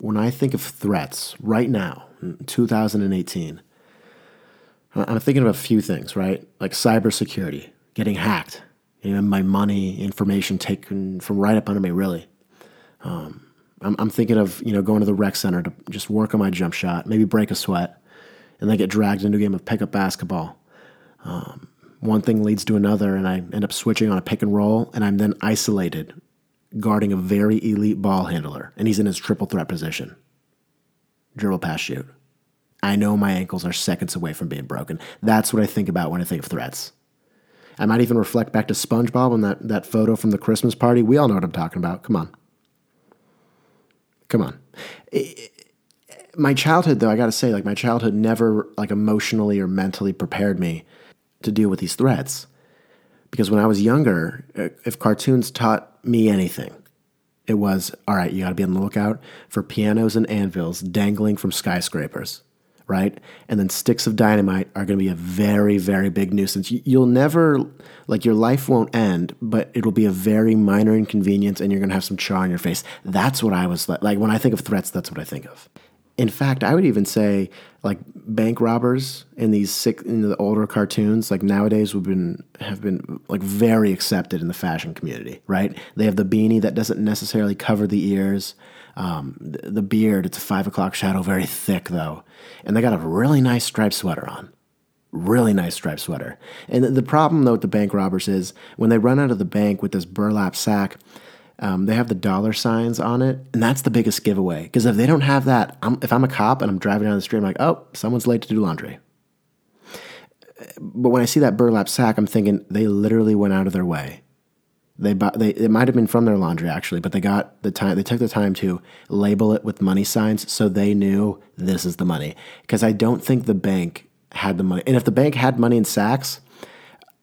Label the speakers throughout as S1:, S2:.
S1: when I think of threats right now, 2018, I'm thinking of a few things, right? Like cybersecurity, getting hacked, you know, my money, information taken from right up under me, really. Um, I'm, I'm, thinking of, you know, going to the rec center to just work on my jump shot, maybe break a sweat, and then get dragged into a game of pickup basketball. Um, one thing leads to another, and I end up switching on a pick and roll, and I'm then isolated, guarding a very elite ball handler, and he's in his triple threat position. Dribble pass shoot. I know my ankles are seconds away from being broken. That's what I think about when I think of threats. I might even reflect back to SpongeBob on that, that photo from the Christmas party. We all know what I'm talking about. Come on. Come on. my childhood, though, I got to say, like, my childhood never, like, emotionally or mentally prepared me to deal with these threats. Because when I was younger, uh, if cartoons taught me anything, it was all right, you got to be on the lookout for pianos and anvils dangling from skyscrapers right? And then sticks of dynamite are going to be a very, very big nuisance. You'll never, like, your life won't end, but it'll be a very minor inconvenience and you're going to have some char on your face. That's what I was like. Like, when I think of threats, that's what I think of. In fact, I would even say, like, bank robbers in these sick, in the older cartoons, like nowadays, would been have been like very accepted in the fashion community, right? They have the beanie that doesn't necessarily cover the ears. Um, the, beard, it's a five o'clock shadow, very thick though. And they got a really nice striped sweater on. Really nice striped sweater. And the problem though with the bank robbers is when they run out of the bank with this burlap sack, um, they have the dollar signs on it, and that's the biggest giveaway. Because if they don't have that, I'm, if I'm a cop and I'm driving down the street, I'm like, oh, someone's late to do laundry. But when I see that burlap sack, I'm thinking they literally went out of their way they bought, they it might have been from their laundry actually, but they got the time. They took the time to label it with money signs, so they knew this is the money. Because I don't think the bank had the money, and if the bank had money in sacks,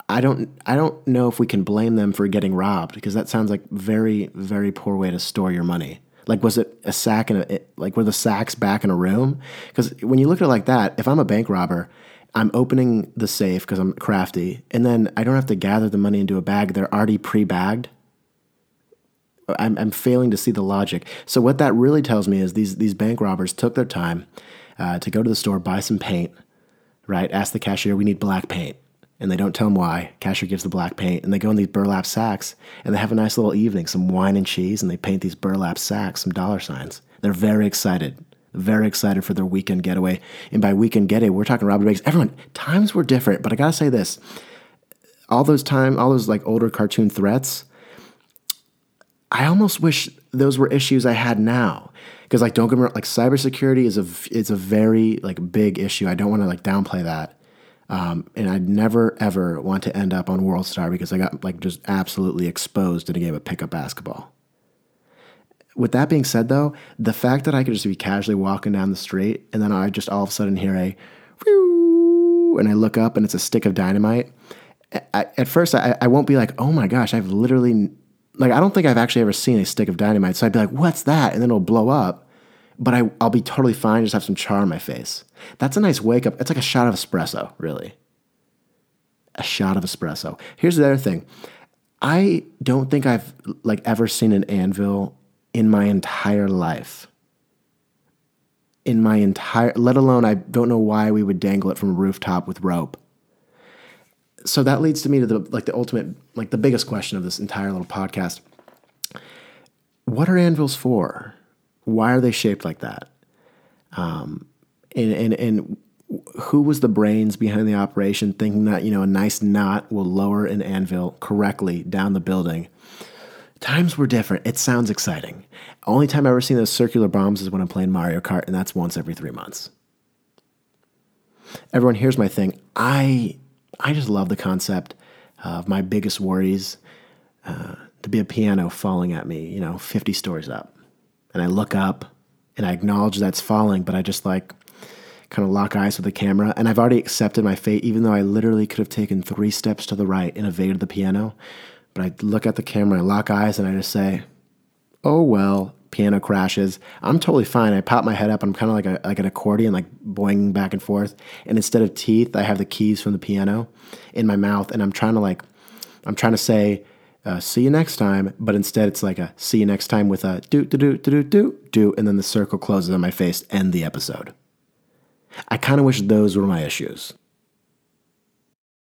S1: I don't I don't know if we can blame them for getting robbed because that sounds like very very poor way to store your money. Like was it a sack in a like were the sacks back in a room? Because when you look at it like that, if I'm a bank robber I'm opening the safe because I'm crafty, and then I don't have to gather the money into a bag. They're already pre bagged. I'm, I'm, failing to see the logic. So, what that really tells me is these, these bank robbers took their time uh, to go to the store, buy some paint, right? Ask the cashier, we need black paint. And they don't tell them why. Casher gives the black paint, and they go in these burlap sacks, and they have a nice little evening, some wine and cheese, and they paint these burlap sacks, some dollar signs. They're very excited very excited for their weekend getaway. And by weekend getaway, we're talking Robert Banks. Everyone, times were different, but I gotta say this: all those time, all those like older cartoon threats. I almost wish those were issues I had now. Because like don't get me wrong, like cybersecurity is a is a very like big issue. I don't want to like downplay that. Um, and I'd never ever want to end up on World Star because I got like just absolutely exposed in a game of pickup basketball. With that being said, though, the fact that I could just be casually walking down the street and then I just all of a sudden hear a and I look up and it's a stick of dynamite. I, at first, I, I won't be like, oh my gosh, I've literally, like, I don't think I've actually ever seen a stick of dynamite. So I'd be like, what's that? And then it'll blow up. But I, I'll be totally fine, just have some char on my face. That's a nice wake up. It's like a shot of espresso, really. A shot of espresso. Here's the other thing. I don't think I've like ever seen an anvil in my entire life. In my entire, let alone, I don't know why we would dangle it from a rooftop with rope. So that leads to me to the like the ultimate, like the biggest question of this entire little podcast. What are anvils for? Why are they shaped like that? Um, and and and who was the brains behind the operation, thinking that you know a nice knot will lower an anvil correctly down the building? Times were different. It sounds exciting. Only time I've ever seen those circular bombs is when I'm playing Mario Kart, and that's once every three months. Everyone, here's my thing. I I just love the concept of my biggest worries uh, to be a piano falling at me, you know, 50 stories up. And I look up and I acknowledge that's falling, but I just like kind of lock eyes with the camera. And I've already accepted my fate, even though I literally could have taken three steps to the right and evaded the piano. But I look at the camera, I lock eyes, and I just say, "Oh well." Piano crashes. I'm totally fine. I pop my head up. I'm kind of like a like an accordion, like boing back and forth. And instead of teeth, I have the keys from the piano in my mouth, and I'm trying to like, I'm trying to say, uh, see you next time, but instead it's like a see you next time with a do, do, do, do, do, do, do, and then the circle closes on my face, end the episode. I kind of wish those were my issues.